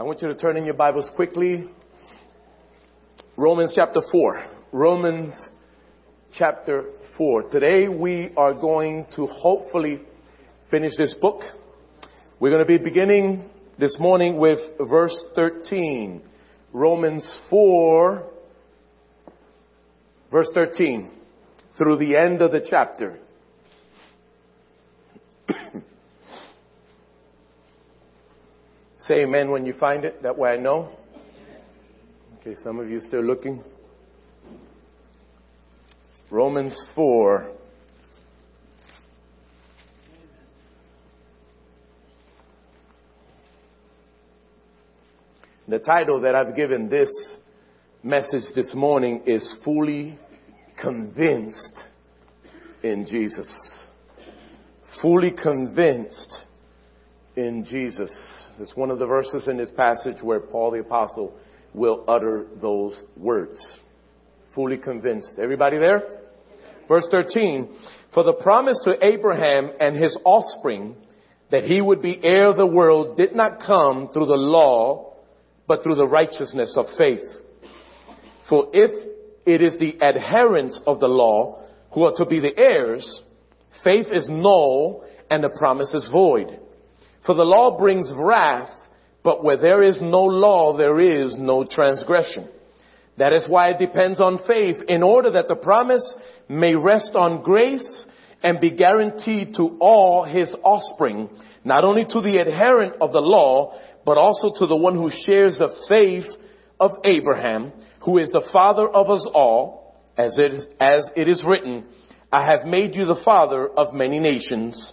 I want you to turn in your Bibles quickly. Romans chapter 4. Romans chapter 4. Today we are going to hopefully finish this book. We're going to be beginning this morning with verse 13. Romans 4, verse 13, through the end of the chapter. Say amen when you find it. That way I know. Okay, some of you still looking. Romans 4. The title that I've given this message this morning is Fully Convinced in Jesus. Fully convinced in Jesus. It's one of the verses in this passage where Paul the apostle will utter those words. Fully convinced. Everybody there? Verse 13. For the promise to Abraham and his offspring that he would be heir of the world did not come through the law, but through the righteousness of faith. For if it is the adherents of the law who are to be the heirs, faith is null and the promise is void. For the law brings wrath, but where there is no law, there is no transgression. That is why it depends on faith in order that the promise may rest on grace and be guaranteed to all his offspring, not only to the adherent of the law, but also to the one who shares the faith of Abraham, who is the father of us all, as it is, as it is written, I have made you the father of many nations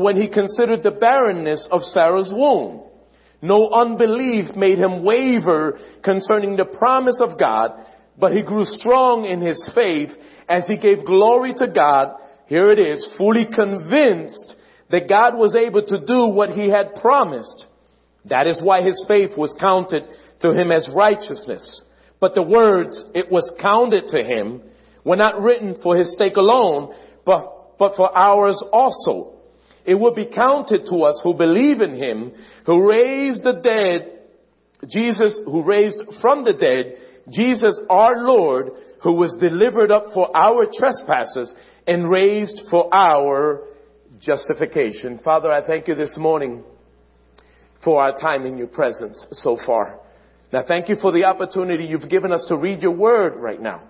when he considered the barrenness of Sarah's womb. No unbelief made him waver concerning the promise of God, but he grew strong in his faith as he gave glory to God. Here it is, fully convinced that God was able to do what he had promised. That is why his faith was counted to him as righteousness. But the words, it was counted to him, were not written for his sake alone, but, but for ours also it will be counted to us who believe in him, who raised the dead, Jesus, who raised from the dead, Jesus our Lord, who was delivered up for our trespasses and raised for our justification. Father, I thank you this morning for our time in your presence so far. Now thank you for the opportunity you've given us to read your word right now.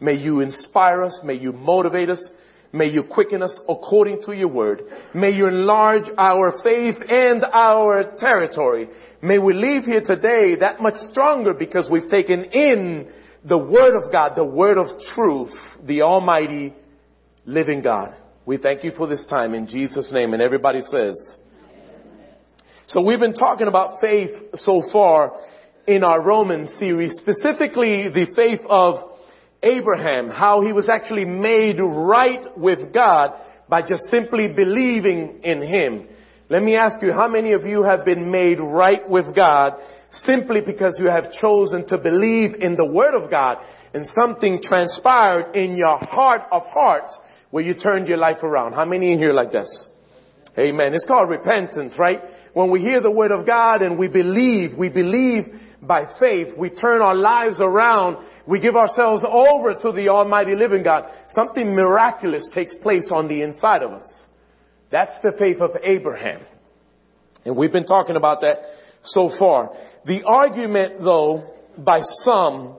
May you inspire us. May you motivate us. May you quicken us according to your word. May you enlarge our faith and our territory. May we leave here today that much stronger because we've taken in the word of God, the word of truth, the almighty living God. We thank you for this time in Jesus name and everybody says. So we've been talking about faith so far in our Roman series, specifically the faith of Abraham, how he was actually made right with God by just simply believing in him. Let me ask you, how many of you have been made right with God simply because you have chosen to believe in the Word of God and something transpired in your heart of hearts where you turned your life around? How many in here like this? Amen. It's called repentance, right? When we hear the Word of God and we believe, we believe by faith, we turn our lives around we give ourselves over to the Almighty living God, something miraculous takes place on the inside of us. That's the faith of Abraham. And we've been talking about that so far. The argument though, by some,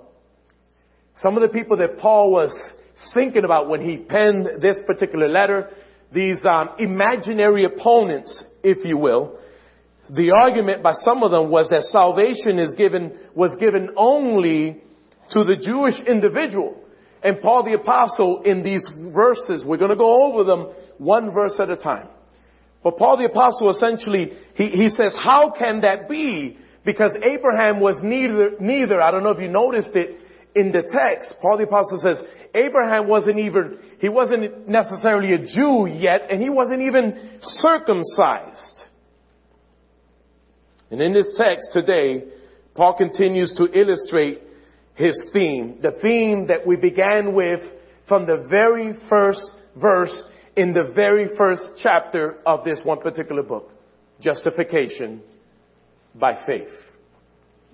some of the people that Paul was thinking about when he penned this particular letter, these um, imaginary opponents, if you will, the argument by some of them was that salvation is given, was given only to the Jewish individual. And Paul the apostle in these verses, we're going to go over them one verse at a time. But Paul the apostle essentially, he, he says, how can that be? Because Abraham was neither, neither, I don't know if you noticed it in the text, Paul the apostle says, Abraham wasn't even, he wasn't necessarily a Jew yet, and he wasn't even circumcised. And in this text today, Paul continues to illustrate his theme, the theme that we began with from the very first verse in the very first chapter of this one particular book. Justification by faith.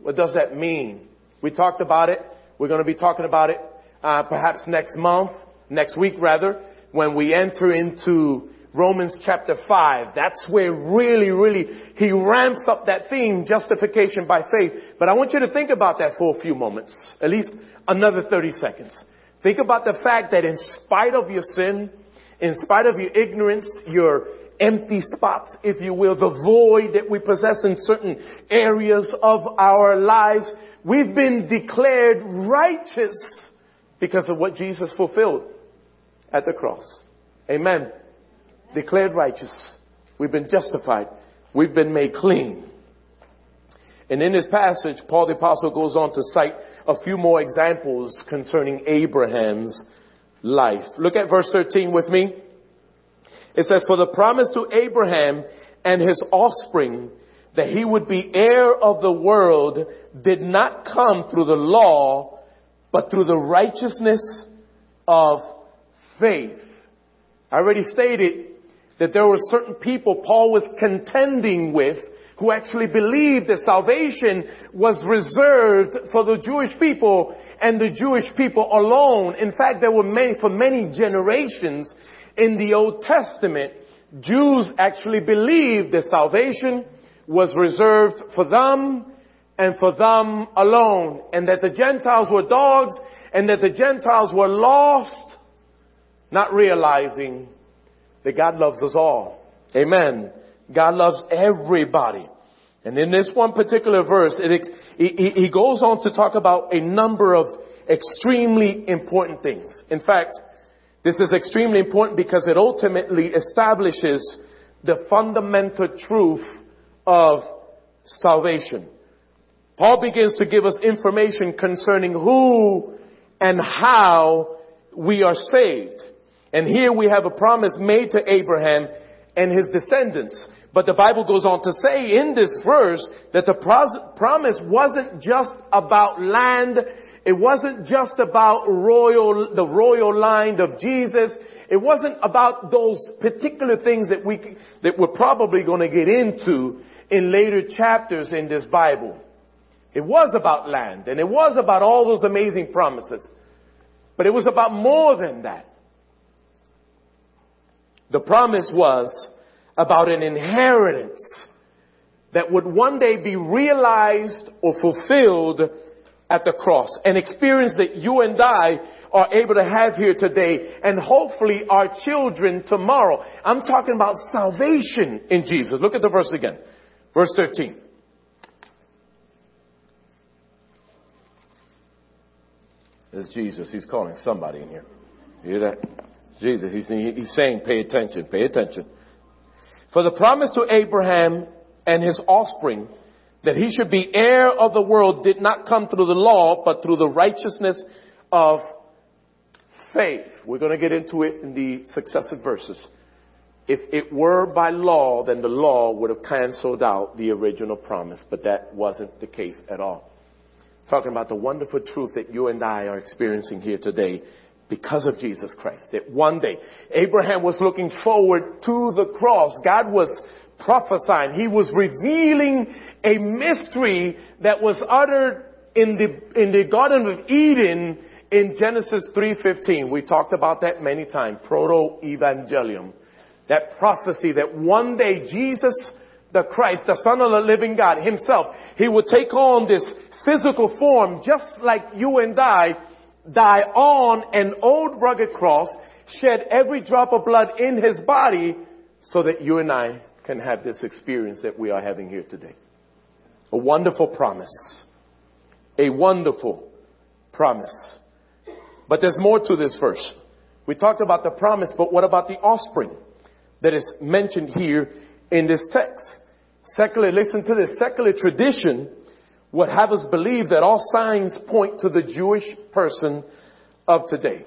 What does that mean? We talked about it. We're going to be talking about it uh, perhaps next month, next week rather, when we enter into Romans chapter 5. That's where really, really he ramps up that theme, justification by faith. But I want you to think about that for a few moments, at least another 30 seconds. Think about the fact that in spite of your sin, in spite of your ignorance, your empty spots, if you will, the void that we possess in certain areas of our lives, we've been declared righteous because of what Jesus fulfilled at the cross. Amen. Declared righteous. We've been justified. We've been made clean. And in this passage, Paul the apostle goes on to cite a few more examples concerning Abraham's life. Look at verse 13 with me. It says, for the promise to Abraham and his offspring that he would be heir of the world did not come through the law, but through the righteousness of faith. I already stated that there were certain people Paul was contending with who actually believed that salvation was reserved for the Jewish people and the Jewish people alone. In fact, there were many, for many generations in the Old Testament, Jews actually believed that salvation was reserved for them and for them alone, and that the Gentiles were dogs and that the Gentiles were lost, not realizing that God loves us all. Amen. God loves everybody. And in this one particular verse, it, he, he goes on to talk about a number of extremely important things. In fact, this is extremely important because it ultimately establishes the fundamental truth of salvation. Paul begins to give us information concerning who and how we are saved. And here we have a promise made to Abraham and his descendants. But the Bible goes on to say in this verse that the promise wasn't just about land. It wasn't just about royal, the royal line of Jesus. It wasn't about those particular things that we, that we're probably going to get into in later chapters in this Bible. It was about land and it was about all those amazing promises. But it was about more than that. The promise was about an inheritance that would one day be realized or fulfilled at the cross. An experience that you and I are able to have here today and hopefully our children tomorrow. I'm talking about salvation in Jesus. Look at the verse again. Verse 13. It's Jesus. He's calling somebody in here. You hear that? Jesus, he's, he's saying, pay attention, pay attention. For the promise to Abraham and his offspring that he should be heir of the world did not come through the law, but through the righteousness of faith. We're going to get into it in the successive verses. If it were by law, then the law would have canceled out the original promise, but that wasn't the case at all. Talking about the wonderful truth that you and I are experiencing here today because of Jesus Christ. That one day, Abraham was looking forward to the cross. God was prophesying. He was revealing a mystery that was uttered in the, in the Garden of Eden in Genesis 3.15. We talked about that many times. Proto-evangelium. That prophecy that one day Jesus, the Christ, the Son of the living God himself, he would take on this physical form just like you and I die on an old rugged cross, shed every drop of blood in his body so that you and I can have this experience that we are having here today. A wonderful promise. A wonderful promise. But there's more to this verse. We talked about the promise, but what about the offspring that is mentioned here in this text? Secular, listen to this. Secular tradition would have us believe that all signs point to the Jewish person of today.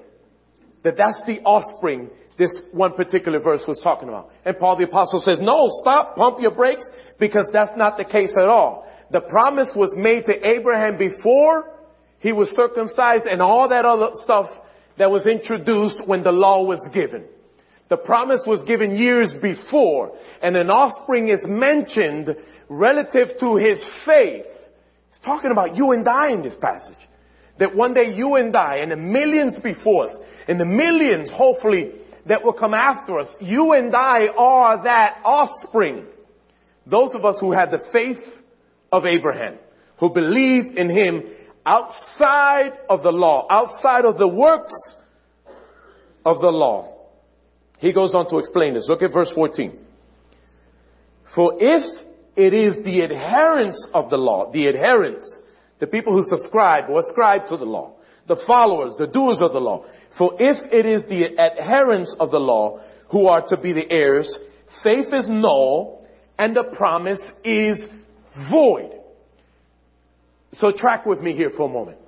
That that's the offspring this one particular verse was talking about. And Paul the apostle says, no, stop, pump your brakes, because that's not the case at all. The promise was made to Abraham before he was circumcised and all that other stuff that was introduced when the law was given. The promise was given years before, and an offspring is mentioned relative to his faith. Talking about you and I in this passage. That one day you and I, and the millions before us, and the millions, hopefully, that will come after us, you and I are that offspring. Those of us who had the faith of Abraham, who believed in him outside of the law, outside of the works of the law. He goes on to explain this. Look at verse 14. For if it is the adherents of the law, the adherents, the people who subscribe or ascribe to the law, the followers, the doers of the law. For if it is the adherents of the law who are to be the heirs, faith is null and the promise is void. So track with me here for a moment.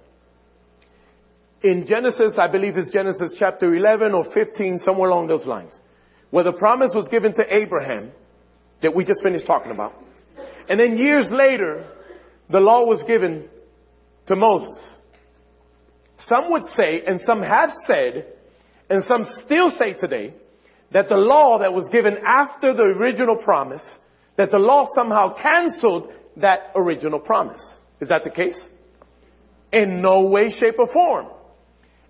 In Genesis, I believe it's Genesis chapter 11 or 15, somewhere along those lines, where the promise was given to Abraham that we just finished talking about. And then years later, the law was given to Moses. Some would say, and some have said, and some still say today, that the law that was given after the original promise, that the law somehow canceled that original promise. Is that the case? In no way, shape, or form.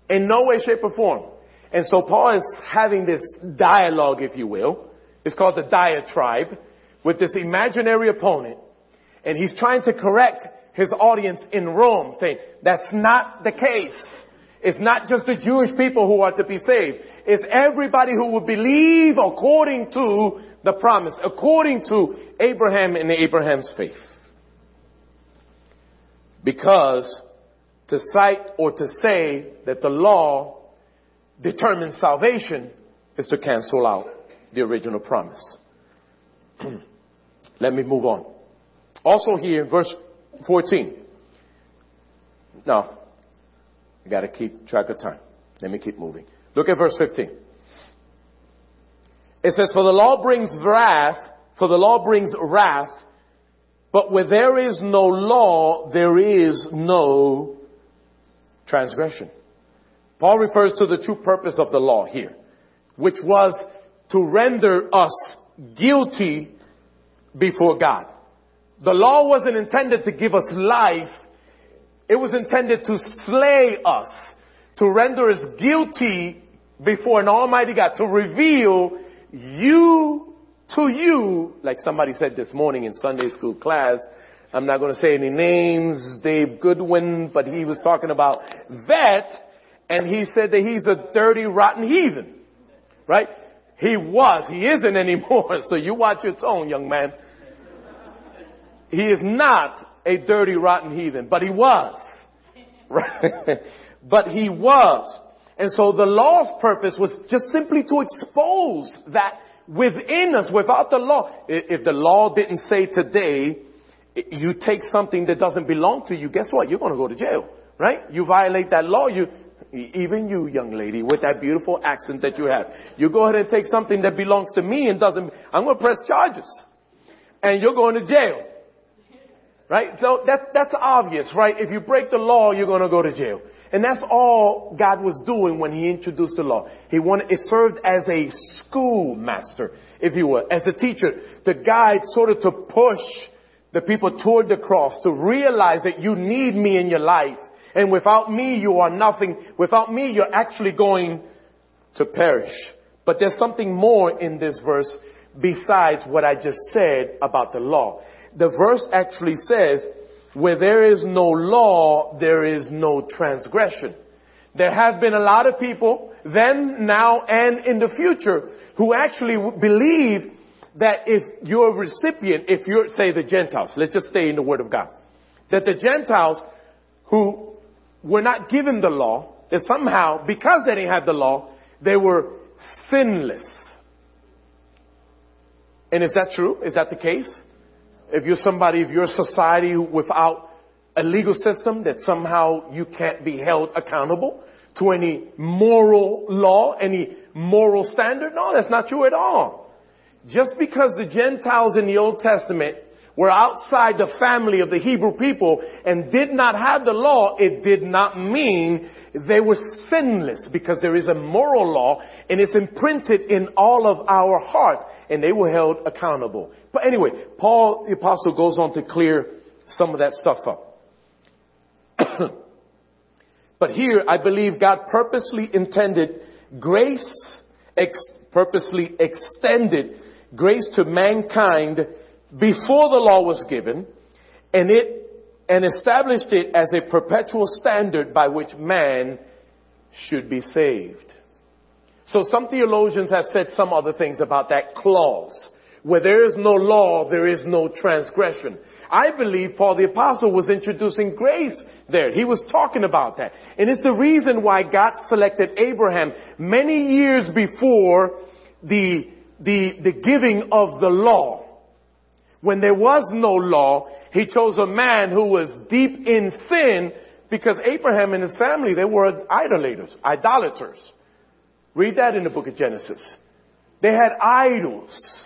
In no way, shape, or form. And so Paul is having this dialogue, if you will. It's called the diatribe with this imaginary opponent. And he's trying to correct his audience in Rome saying, that's not the case. It's not just the Jewish people who are to be saved. It's everybody who will believe according to the promise, according to Abraham and Abraham's faith. Because to cite or to say that the law determines salvation is to cancel out the original promise. Let me move on. Also here, verse 14. Now, I gotta keep track of time. Let me keep moving. Look at verse 15. It says, for the law brings wrath, for the law brings wrath, but where there is no law, there is no transgression. Paul refers to the true purpose of the law here, which was to render us guilty before God. The law wasn't intended to give us life. It was intended to slay us, to render us guilty before an almighty God, to reveal you to you, like somebody said this morning in Sunday school class, I'm not going to say any names, Dave Goodwin, but he was talking about that, and he said that he's a dirty, rotten heathen. Right? He was. He isn't anymore. So you watch your tone, young man. He is not a dirty, rotten heathen, but he was. Right? but he was. And so the law's purpose was just simply to expose that within us, without the law. If the law didn't say today, you take something that doesn't belong to you, guess what? You're going to go to jail, right? You violate that law, you, even you, young lady, with that beautiful accent that you have, you go ahead and take something that belongs to me and doesn't, I'm going to press charges. And you're going to jail. Right? So that, that's obvious, right? If you break the law, you're going to go to jail. And that's all God was doing when He introduced the law. He wanted, it served as a schoolmaster, if you will, as a teacher, to guide, sort of to push the people toward the cross, to realize that you need me in your life. And without me, you are nothing. Without me, you're actually going to perish. But there's something more in this verse besides what I just said about the law. The verse actually says, where there is no law, there is no transgression. There have been a lot of people then, now, and in the future who actually believe that if you're a recipient, if you're, say, the Gentiles, let's just stay in the Word of God, that the Gentiles who were not given the law, that somehow, because they didn't have the law, they were sinless. And is that true? Is that the case? if you're somebody, if you're a society without a legal system that somehow you can't be held accountable to any moral law, any moral standard. No, that's not true at all. Just because the Gentiles in the Old Testament were outside the family of the Hebrew people and did not have the law, it did not mean they were sinless because there is a moral law and it's imprinted in all of our hearts and they were held accountable. But anyway, Paul the apostle goes on to clear some of that stuff up. but here I believe God purposely intended grace, ex- purposely extended grace to mankind before the law was given and it and established it as a perpetual standard by which man should be saved. So some theologians have said some other things about that clause. Where there is no law, there is no transgression. I believe Paul the apostle was introducing grace there. He was talking about that. And it's the reason why God selected Abraham many years before the, the, the giving of the law. When there was no law, he chose a man who was deep in sin because Abraham and his family, they were idolaters, idolaters. Read that in the book of Genesis. They had idols.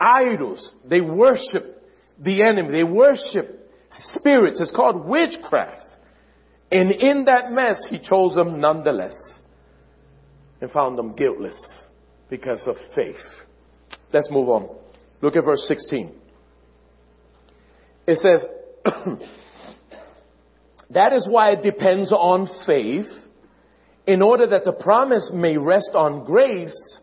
Idols. They worshiped the enemy. They worshiped spirits. It's called witchcraft. And in that mess, he chose them nonetheless and found them guiltless because of faith. Let's move on. Look at verse 16. It says, that is why it depends on faith in order that the promise may rest on grace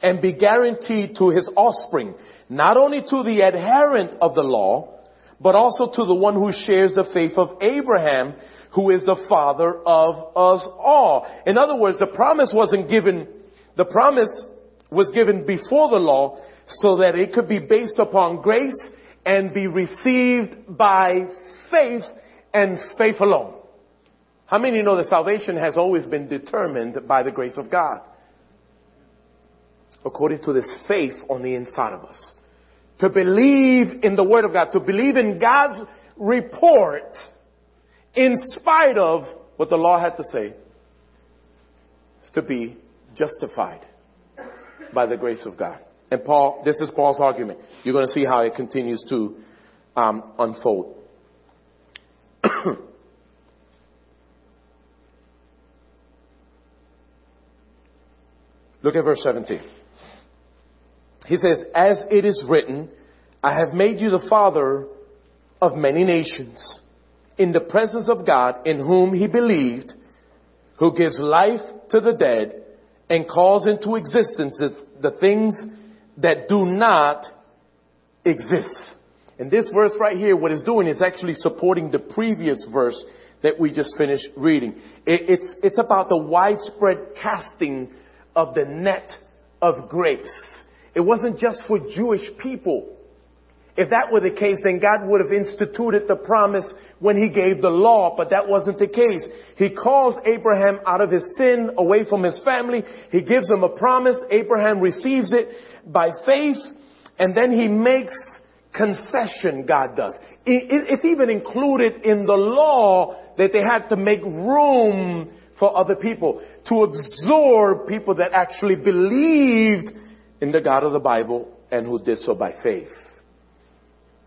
and be guaranteed to his offspring, not only to the adherent of the law, but also to the one who shares the faith of Abraham, who is the father of us all. In other words, the promise wasn't given, the promise was given before the law so that it could be based upon grace and be received by faith and faith alone. How many know that salvation has always been determined by the grace of God? According to this faith on the inside of us. To believe in the Word of God, to believe in God's report in spite of what the law had to say, is to be justified by the grace of God. And Paul, this is Paul's argument. You're going to see how it continues to um, unfold. Look at verse 17. He says, As it is written, I have made you the father of many nations in the presence of God in whom he believed, who gives life to the dead and calls into existence the things that do not exist. And this verse right here, what it's doing is actually supporting the previous verse that we just finished reading. it's, it's about the widespread casting of the net of grace. It wasn't just for Jewish people. If that were the case, then God would have instituted the promise when He gave the law, but that wasn't the case. He calls Abraham out of his sin, away from his family. He gives him a promise. Abraham receives it by faith, and then He makes concession, God does. It's even included in the law that they had to make room for other people, to absorb people that actually believed in the God of the Bible and who did so by faith.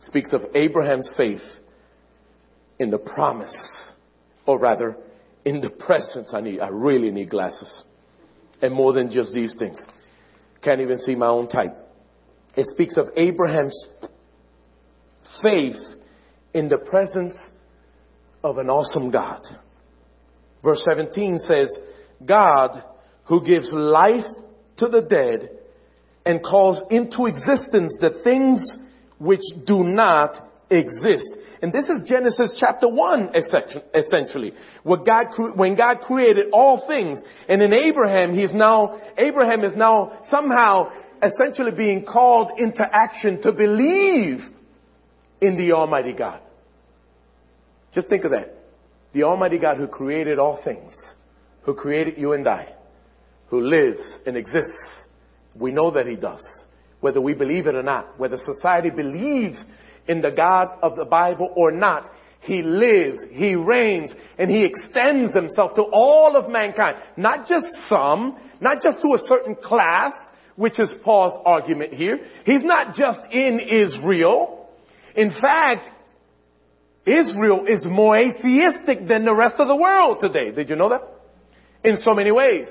Speaks of Abraham's faith in the promise, or rather, in the presence. I need, I really need glasses. And more than just these things. Can't even see my own type. It speaks of Abraham's faith in the presence of an awesome God. Verse 17 says, God who gives life to the dead and calls into existence the things which do not exist. And this is Genesis chapter 1 essentially. When God, when God created all things and in Abraham, he's now, Abraham is now somehow essentially being called into action to believe in the Almighty God. Just think of that. The Almighty God who created all things, who created you and I, who lives and exists. We know that He does. Whether we believe it or not, whether society believes in the God of the Bible or not, He lives, He reigns, and He extends Himself to all of mankind. Not just some, not just to a certain class, which is Paul's argument here. He's not just in Israel. In fact, Israel is more atheistic than the rest of the world today. Did you know that? In so many ways.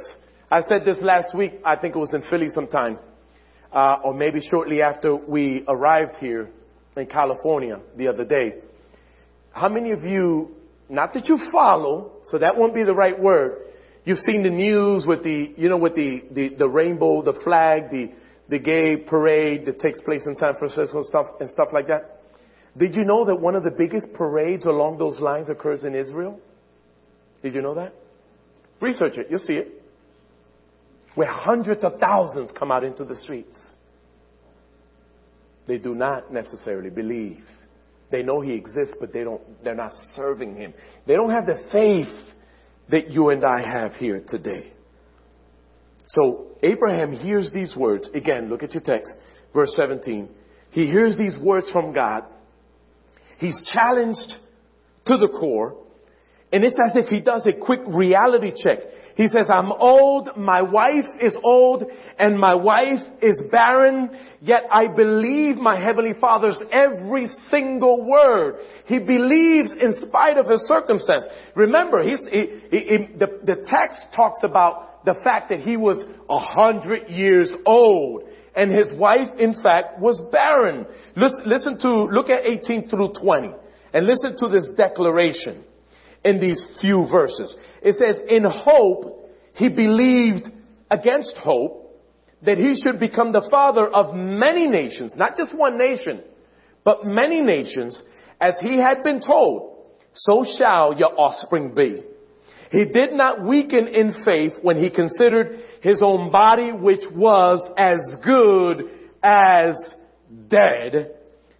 I said this last week, I think it was in Philly sometime, uh, or maybe shortly after we arrived here in California the other day. How many of you, not that you follow, so that won't be the right word, You've seen the news with the, you know, with the, the, the rainbow, the flag, the, the gay parade that takes place in San Francisco and stuff, and stuff like that. Did you know that one of the biggest parades along those lines occurs in Israel? Did you know that? Research it, you'll see it. Where hundreds of thousands come out into the streets. They do not necessarily believe. They know he exists, but they don't, they're not serving him. They don't have the faith that you and I have here today. So Abraham hears these words. Again, look at your text, verse 17. He hears these words from God. He's challenged to the core. And it's as if he does a quick reality check. He says, I'm old, my wife is old, and my wife is barren, yet I believe my Heavenly Father's every single word. He believes in spite of his circumstance. Remember, he, he, the, the text talks about the fact that he was a hundred years old and his wife, in fact, was barren. Listen, listen to, look at 18 through 20 and listen to this declaration in these few verses. It says, in hope, he believed against hope that he should become the father of many nations, not just one nation, but many nations, as he had been told, so shall your offspring be. He did not weaken in faith when he considered his own body, which was as good as dead,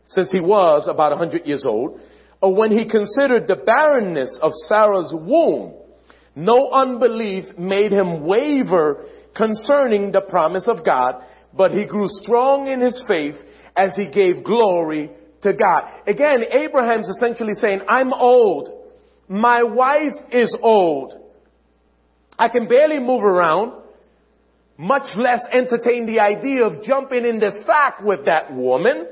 since he was about a hundred years old, or when he considered the barrenness of Sarah's womb, no unbelief made him waver concerning the promise of God, but he grew strong in his faith as he gave glory to God. Again, Abraham's essentially saying, I'm old. My wife is old. I can barely move around, much less entertain the idea of jumping in the sack with that woman.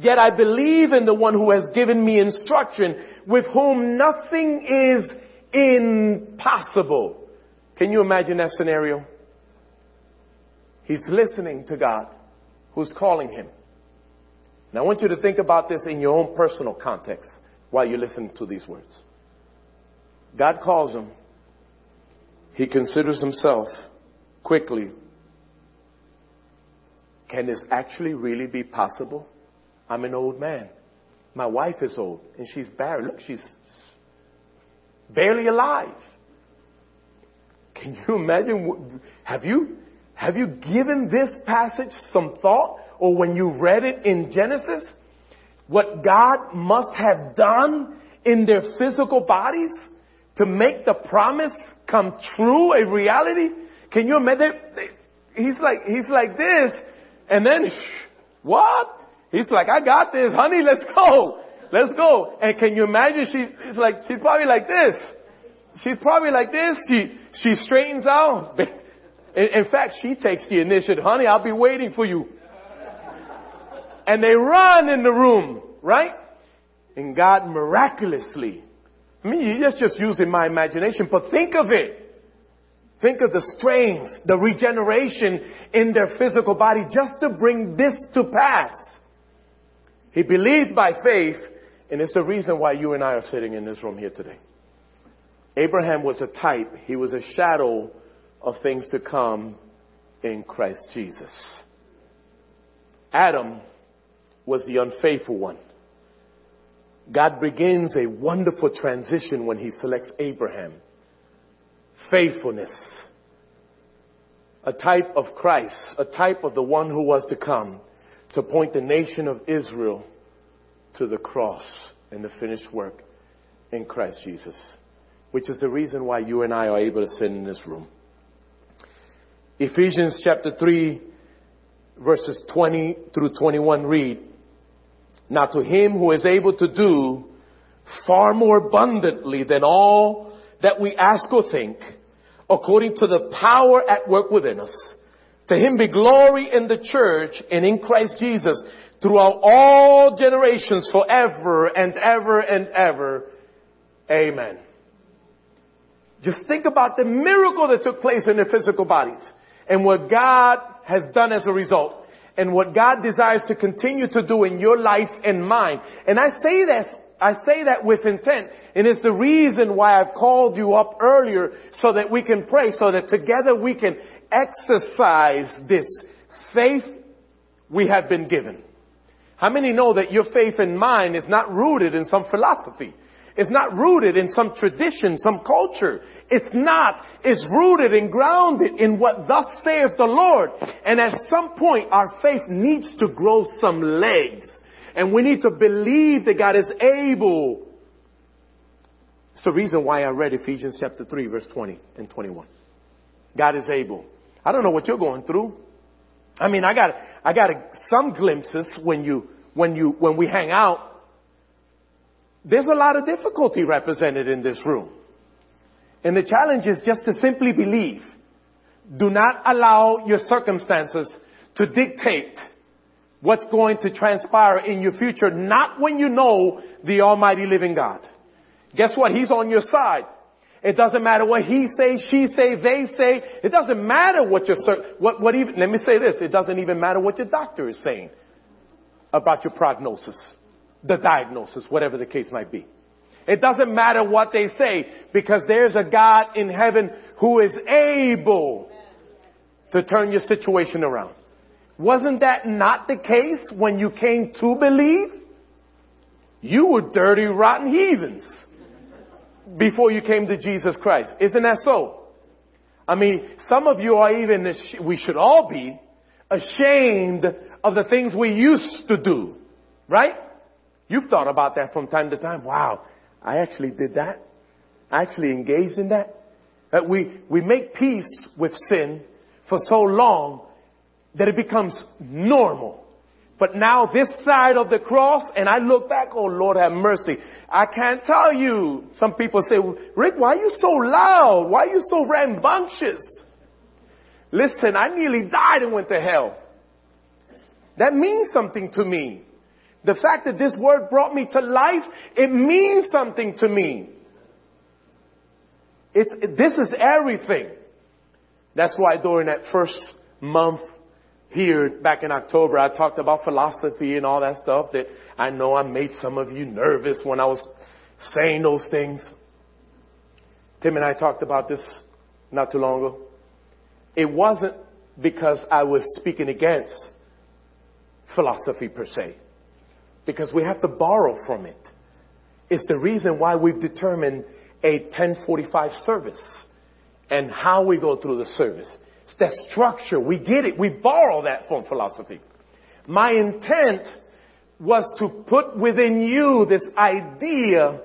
Yet I believe in the one who has given me instruction, with whom nothing is impossible. Can you imagine that scenario? He's listening to God who's calling him. Now I want you to think about this in your own personal context while you listen to these words. God calls him. He considers himself quickly. Can this actually really be possible? I'm an old man. My wife is old and she's barren. Look, she's barely alive. Can you imagine? Have you, have you given this passage some thought or when you read it in Genesis? What God must have done in their physical bodies to make the promise come true, a reality? Can you imagine? He's like, he's like this and then, what? He's like, I got this, honey, let's go. Let's go. And can you imagine she's like, she's probably like this. She's probably like this. She, she straightens out. In, in fact, she takes the initiative. Honey, I'll be waiting for you. And they run in the room, right? And God miraculously, I mean, that's just using my imagination, but think of it. Think of the strength, the regeneration in their physical body just to bring this to pass. He believed by faith, and it's the reason why you and I are sitting in this room here today. Abraham was a type, he was a shadow of things to come in Christ Jesus. Adam was the unfaithful one. God begins a wonderful transition when he selects Abraham. Faithfulness. A type of Christ, a type of the one who was to come to point the nation of Israel to the cross and the finished work in Christ Jesus, which is the reason why you and I are able to sit in this room. Ephesians chapter 3 verses 20 through 21 read, Now to him who is able to do far more abundantly than all that we ask or think, according to the power at work within us. To him be glory in the church and in Christ Jesus throughout all generations forever and ever and ever. Amen. Just think about the miracle that took place in their physical bodies and what God has done as a result and what God desires to continue to do in your life and mine. And I say that, I say that with intent and it's the reason why I've called you up earlier so that we can pray, so that together we can exercise this faith we have been given. How many know that your faith and mine is not rooted in some philosophy? It's not rooted in some tradition, some culture. It's not. It's rooted and grounded in what thus saith the Lord. And at some point, our faith needs to grow some legs. And we need to believe that God is able. It's the reason why I read Ephesians chapter 3 verse 20 and 21. God is able. I don't know what you're going through. I mean, I got, I got some glimpses when you, when you, when we hang out. There's a lot of difficulty represented in this room. And the challenge is just to simply believe. Do not allow your circumstances to dictate what's going to transpire in your future, not when you know the Almighty living God. Guess what? He's on your side. It doesn't matter what he say, she say, they say. It doesn't matter what your, what, what even, let me say this. It doesn't even matter what your doctor is saying about your prognosis, the diagnosis, whatever the case might be. It doesn't matter what they say because there's a God in heaven who is able to turn your situation around. Wasn't that not the case when you came to believe? You were dirty, rotten heathens before you came to Jesus Christ. Isn't that so? I mean, some of you are even, we should all be ashamed of the things we used to do. Right? You've thought about that from time to time. Wow, I actually did that. I actually engaged in that. That we, we make peace with sin for so long that it becomes normal. But now this side of the cross, and I look back, oh Lord have mercy. I can't tell you. Some people say, Rick, why are you so loud? Why are you so rambunctious? Listen, I nearly died and went to hell. That means something to me. The fact that this word brought me to life, it means something to me. It's, this is everything. That's why during that first month here back in October, I talked about philosophy and all that stuff that I know I made some of you nervous when I was saying those things. Tim and I talked about this not too long ago. It wasn't because I was speaking against philosophy per se, because we have to borrow from it. It's the reason why we've determined a 1045 service and how we go through the service that structure. We get it. We borrow that from philosophy. My intent was to put within you this idea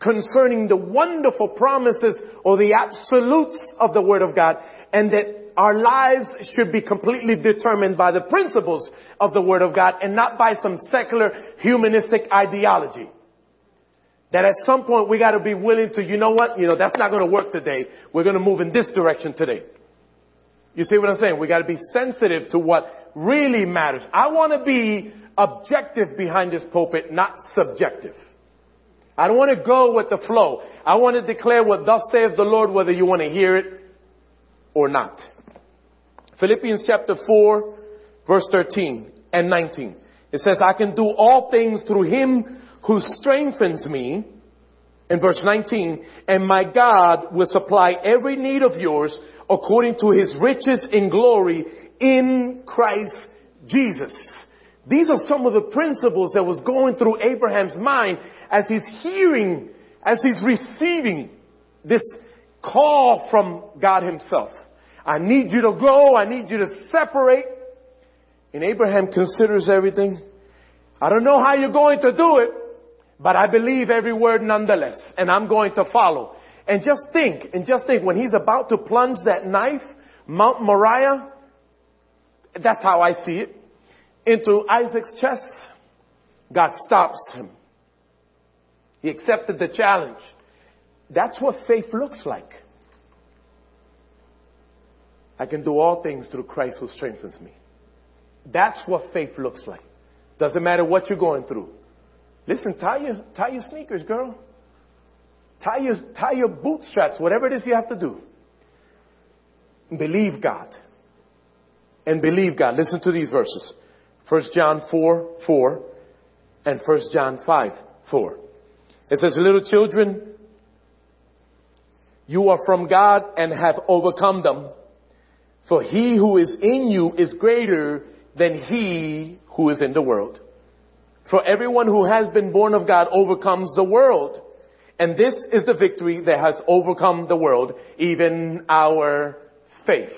concerning the wonderful promises or the absolutes of the Word of God and that our lives should be completely determined by the principles of the Word of God and not by some secular humanistic ideology. That at some point we gotta be willing to, you know what, you know, that's not gonna work today. We're gonna move in this direction today. You see what I'm saying? We gotta be sensitive to what really matters. I wanna be objective behind this pulpit, not subjective. I don't want to go with the flow. I want to declare what thus saith the Lord, whether you want to hear it or not. Philippians chapter 4, verse 13 and 19. It says, I can do all things through him who strengthens me in verse 19, and my God will supply every need of yours according to his riches in glory in Christ Jesus. These are some of the principles that was going through Abraham's mind as he's hearing, as he's receiving this call from God himself. I need you to go. I need you to separate. And Abraham considers everything. I don't know how you're going to do it, but I believe every word nonetheless, and I'm going to follow. And just think, and just think, when he's about to plunge that knife, Mount Moriah, that's how I see it, into Isaac's chest, God stops him. He accepted the challenge. That's what faith looks like. I can do all things through Christ who strengthens me. That's what faith looks like. Doesn't matter what you're going through. Listen, tie your, tie your sneakers, girl. Tie your, tie your bootstraps, whatever it is you have to do. Believe God. And believe God. Listen to these verses. 1 John 4, 4 and 1 John 5, 4. It says, little children, you are from God and have overcome them. For he who is in you is greater than he who is in the world. For everyone who has been born of God overcomes the world. And this is the victory that has overcome the world, even our faith.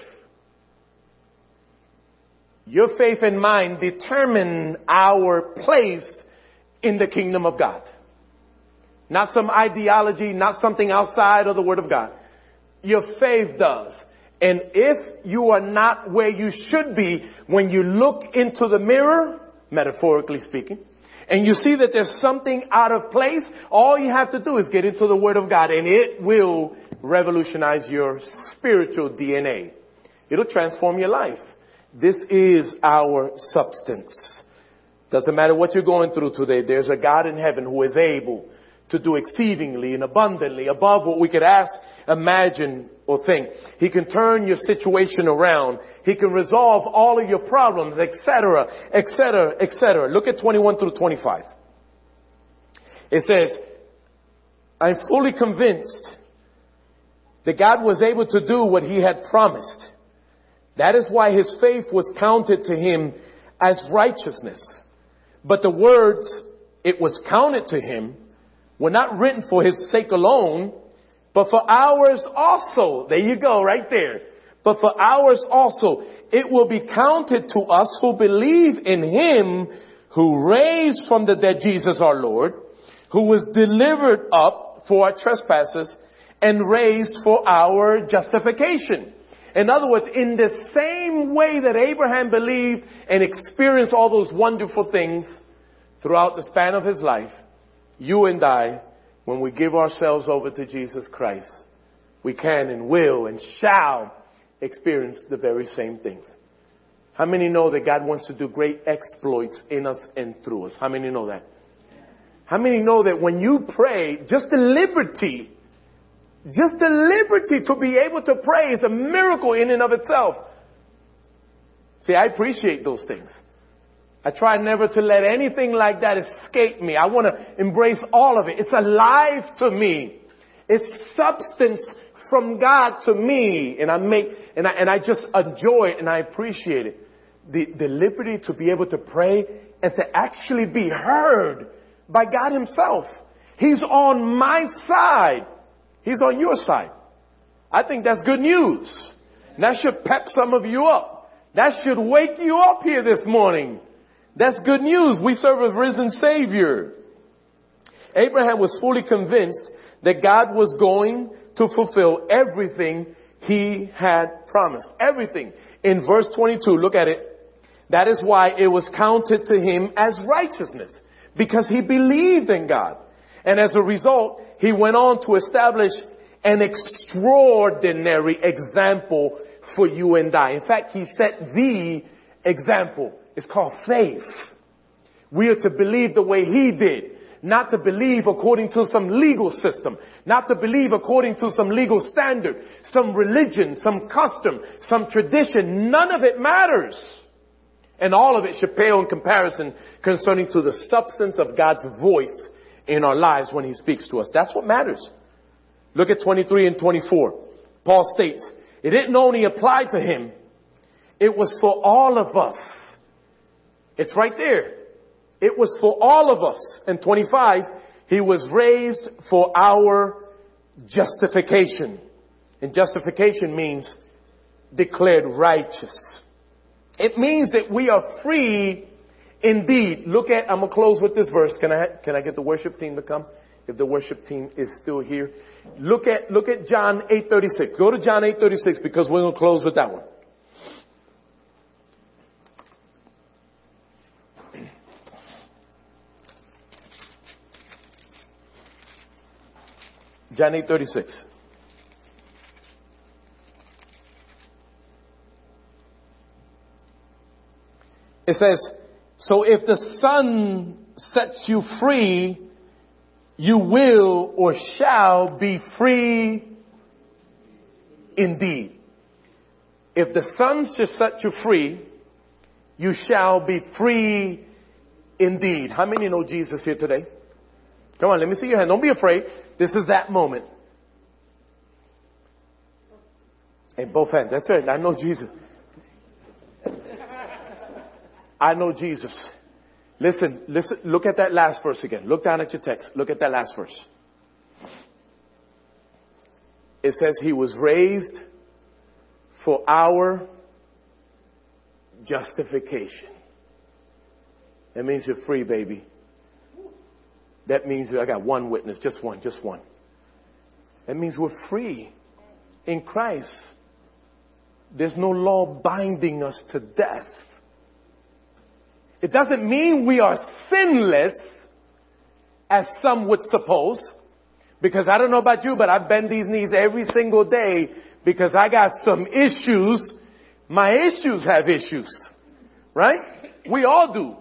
Your faith and mine determine our place in the kingdom of God. Not some ideology, not something outside of the Word of God. Your faith does. And if you are not where you should be when you look into the mirror, metaphorically speaking, and you see that there's something out of place, all you have to do is get into the Word of God and it will revolutionize your spiritual DNA. It'll transform your life. This is our substance. Doesn't matter what you're going through today, there's a God in heaven who is able to do exceedingly and abundantly above what we could ask, imagine, or think. He can turn your situation around. He can resolve all of your problems, etc., etc., etc. Look at 21 through 25. It says, I'm fully convinced that God was able to do what he had promised. That is why his faith was counted to him as righteousness. But the words, it was counted to him, were not written for his sake alone, but for ours also. There you go, right there. But for ours also. It will be counted to us who believe in him who raised from the dead Jesus our Lord, who was delivered up for our trespasses and raised for our justification. In other words, in the same way that Abraham believed and experienced all those wonderful things throughout the span of his life, you and I, when we give ourselves over to Jesus Christ, we can and will and shall experience the very same things. How many know that God wants to do great exploits in us and through us? How many know that? How many know that when you pray, just the liberty, just the liberty to be able to pray is a miracle in and of itself. See, I appreciate those things. I try never to let anything like that escape me. I want to embrace all of it. It's alive to me. It's substance from God to me. And I make, and I, and I just enjoy it and I appreciate it. The, the liberty to be able to pray and to actually be heard by God himself. He's on my side. He's on your side. I think that's good news. that should pep some of you up. That should wake you up here this morning. That's good news. We serve a risen Savior. Abraham was fully convinced that God was going to fulfill everything he had promised. Everything. In verse 22, look at it. That is why it was counted to him as righteousness. Because he believed in God. And as a result, he went on to establish an extraordinary example for you and I. In fact, he set the example. It's called faith. We are to believe the way he did. Not to believe according to some legal system. Not to believe according to some legal standard, some religion, some custom, some tradition. None of it matters. And all of it should pale in comparison concerning to the substance of God's voice in our lives when he speaks to us. That's what matters. Look at 23 and 24. Paul states, it didn't only apply to him, it was for all of us. It's right there. It was for all of us. And 25, he was raised for our justification. And justification means declared righteous. It means that we are free indeed. Look at, I'm gonna close with this verse. Can I, can I get the worship team to come? If the worship team is still here. Look at, look at John 8:36. Go to John 8:36 because we're gonna close with that one. John 8 36. It says, So if the Son sets you free, you will or shall be free indeed. If the Son shall set you free, you shall be free indeed. How many know Jesus here today? Come on, let me see your hand. Don't be afraid. This is that moment. Hey, both hands. That's right. I know Jesus. I know Jesus. Listen, listen, look at that last verse again. Look down at your text. Look at that last verse. It says he was raised for our justification. That means you're free, baby. That means I got one witness, just one, just one. That means we're free in Christ. There's no law binding us to death. It doesn't mean we are sinless, as some would suppose. Because I don't know about you, but I bend these knees every single day because I got some issues. My issues have issues. Right? We all do.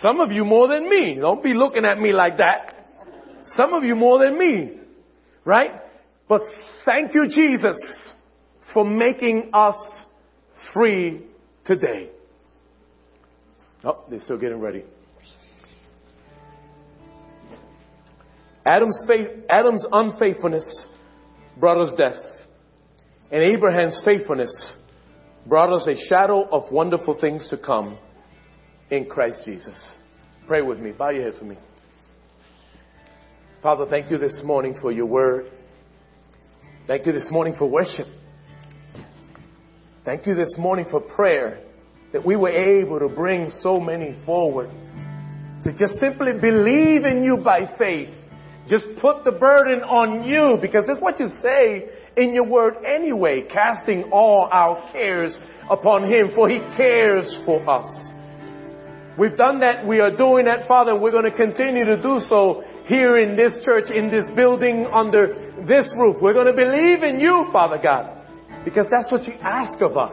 Some of you more than me. Don't be looking at me like that. Some of you more than me. Right? But thank you, Jesus, for making us free today. Oh, they're still getting ready. Adam's faith, Adam's unfaithfulness brought us death. And Abraham's faithfulness brought us a shadow of wonderful things to come in Christ Jesus. Pray with me. Bow your heads with me. Father, thank you this morning for your word. Thank you this morning for worship. Thank you this morning for prayer that we were able to bring so many forward to just simply believe in you by faith. Just put the burden on you because that's what you say in your word anyway, casting all our cares upon him for he cares for us. We've done that. We are doing that, Father, and we're going to continue to do so here in this church, in this building, under this roof. We're going to believe in you, Father God, because that's what you ask of us.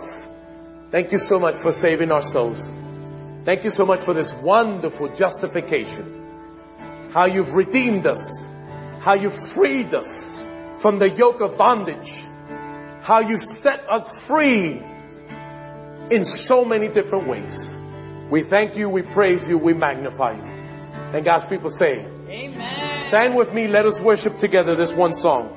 Thank you so much for saving our souls. Thank you so much for this wonderful justification. How you've redeemed us. How you've freed us from the yoke of bondage. How you've set us free in so many different ways. We thank you, we praise you, we magnify you. And God's people say, Amen. Stand with me, let us worship together this one song.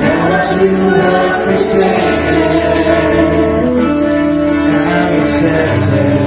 Because you I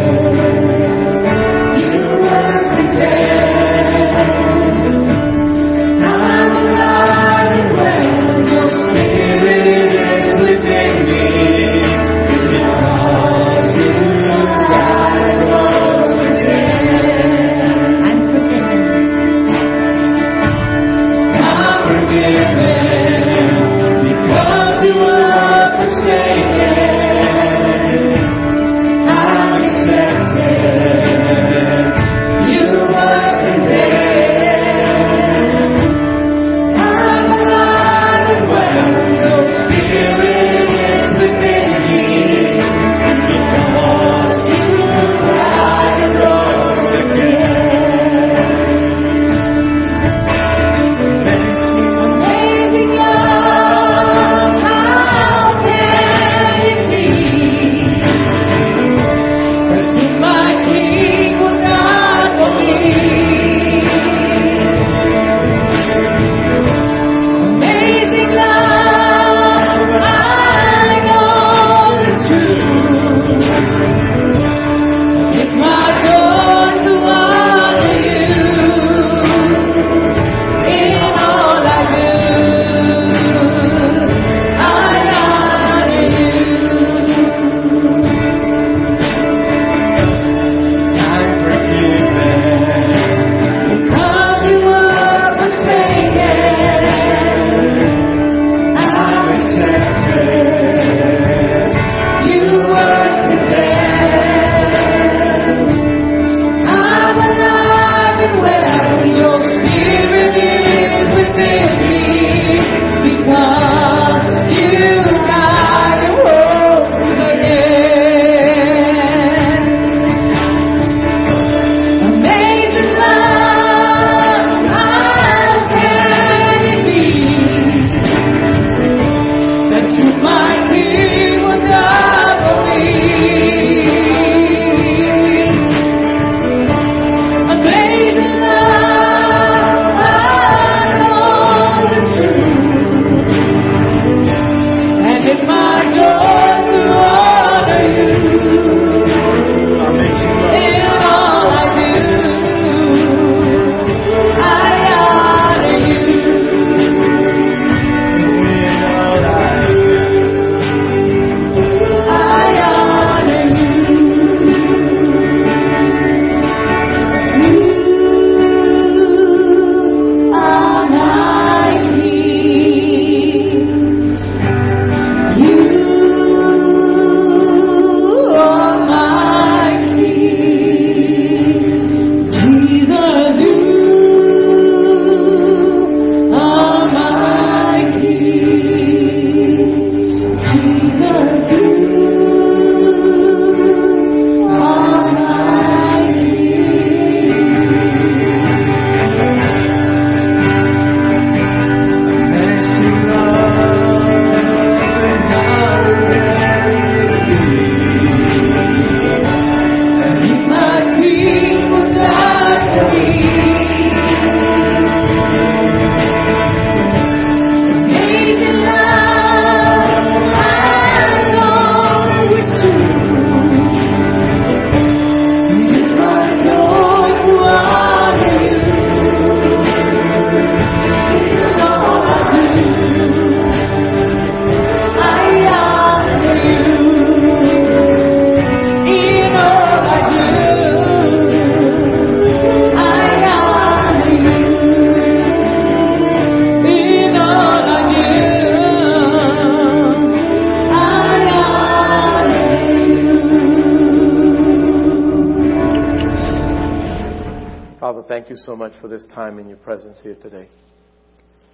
so much for this time in your presence here today.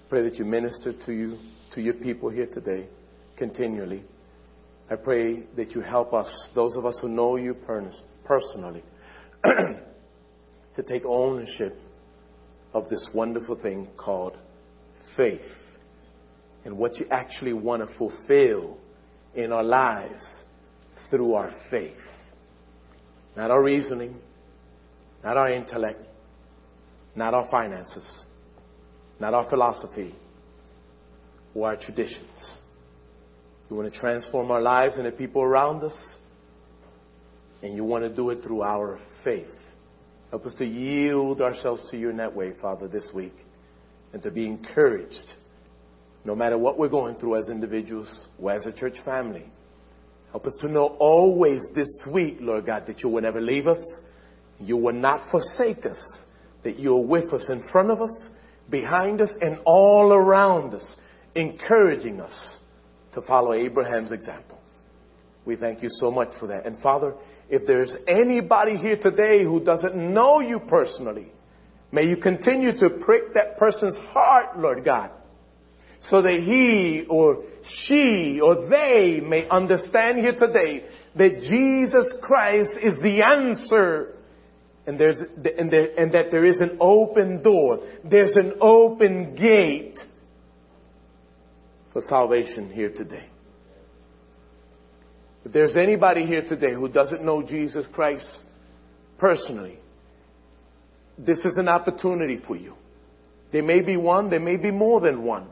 Pray that you minister to you, to your people here today, continually. I pray that you help us, those of us who know you personally, to take ownership of this wonderful thing called faith and what you actually want to fulfill in our lives through our faith. Not our reasoning, not our intellect, not our finances, not our philosophy or our traditions. You want to transform our lives and the people around us, and you want to do it through our faith. Help us to yield ourselves to you in that way, Father, this week, and to be encouraged no matter what we're going through as individuals or as a church family. Help us to know always this week, Lord God, that you will never leave us, you will not forsake us, that you're with us in front of us, behind us, and all around us, encouraging us to follow Abraham's example. We thank you so much for that. And Father, if there's anybody here today who doesn't know you personally, may you continue to prick that person's heart, Lord God, so that he or she or they may understand here today that Jesus Christ is the answer and there's and, there, and that there is an open door there's an open gate for salvation here today if there's anybody here today who doesn't know Jesus Christ personally this is an opportunity for you there may be one there may be more than one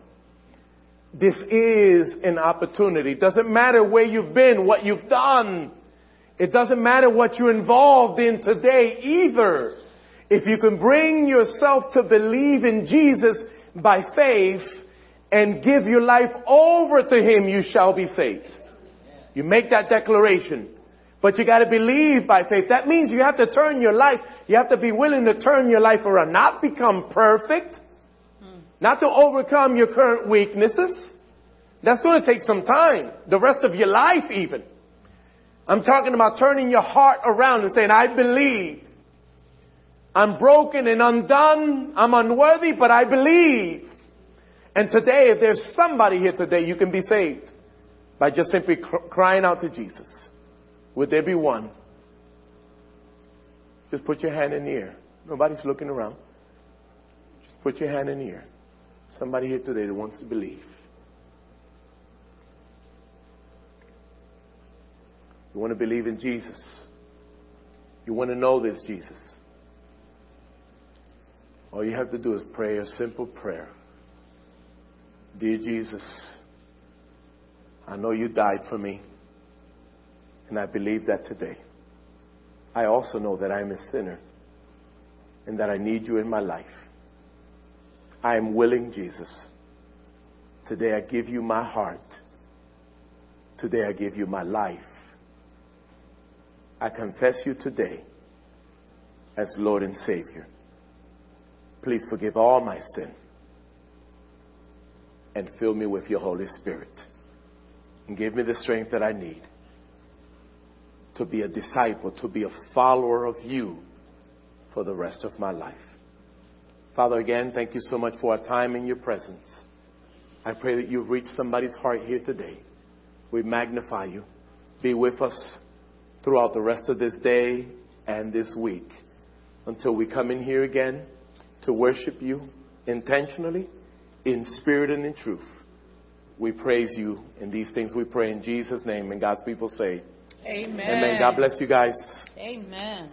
this is an opportunity. It doesn't matter where you've been, what you've done. It doesn't matter what you're involved in today either. If you can bring yourself to believe in Jesus by faith and give your life over to Him, you shall be saved. You make that declaration. But you gotta believe by faith. That means you have to turn your life, you have to be willing to turn your life around. Not become perfect, not to overcome your current weaknesses. That's going to take some time. The rest of your life even. I'm talking about turning your heart around and saying, I believe. I'm broken and undone. I'm unworthy, but I believe. And today, if there's somebody here today, you can be saved by just simply cr- crying out to Jesus. Would there be one? Just put your hand in the air. Nobody's looking around. Just put your hand in the air. Somebody here today that wants to believe. You want to believe in Jesus. You want to know this Jesus. All you have to do is pray a simple prayer. Dear Jesus, I know you died for me, and I believe that today. I also know that I'm a sinner and that I need you in my life. I am willing, Jesus. Today I give you my heart. Today I give you my life. I confess you today as Lord and Savior. Please forgive all my sin and fill me with your Holy Spirit. And give me the strength that I need to be a disciple, to be a follower of you for the rest of my life. Father, again, thank you so much for our time in your presence. I pray that you've reached somebody's heart here today. We magnify you. Be with us throughout the rest of this day and this week until we come in here again to worship you intentionally, in spirit and in truth. We praise you in these things we pray in Jesus' name. And God's people say, Amen. Amen. God bless you guys. Amen.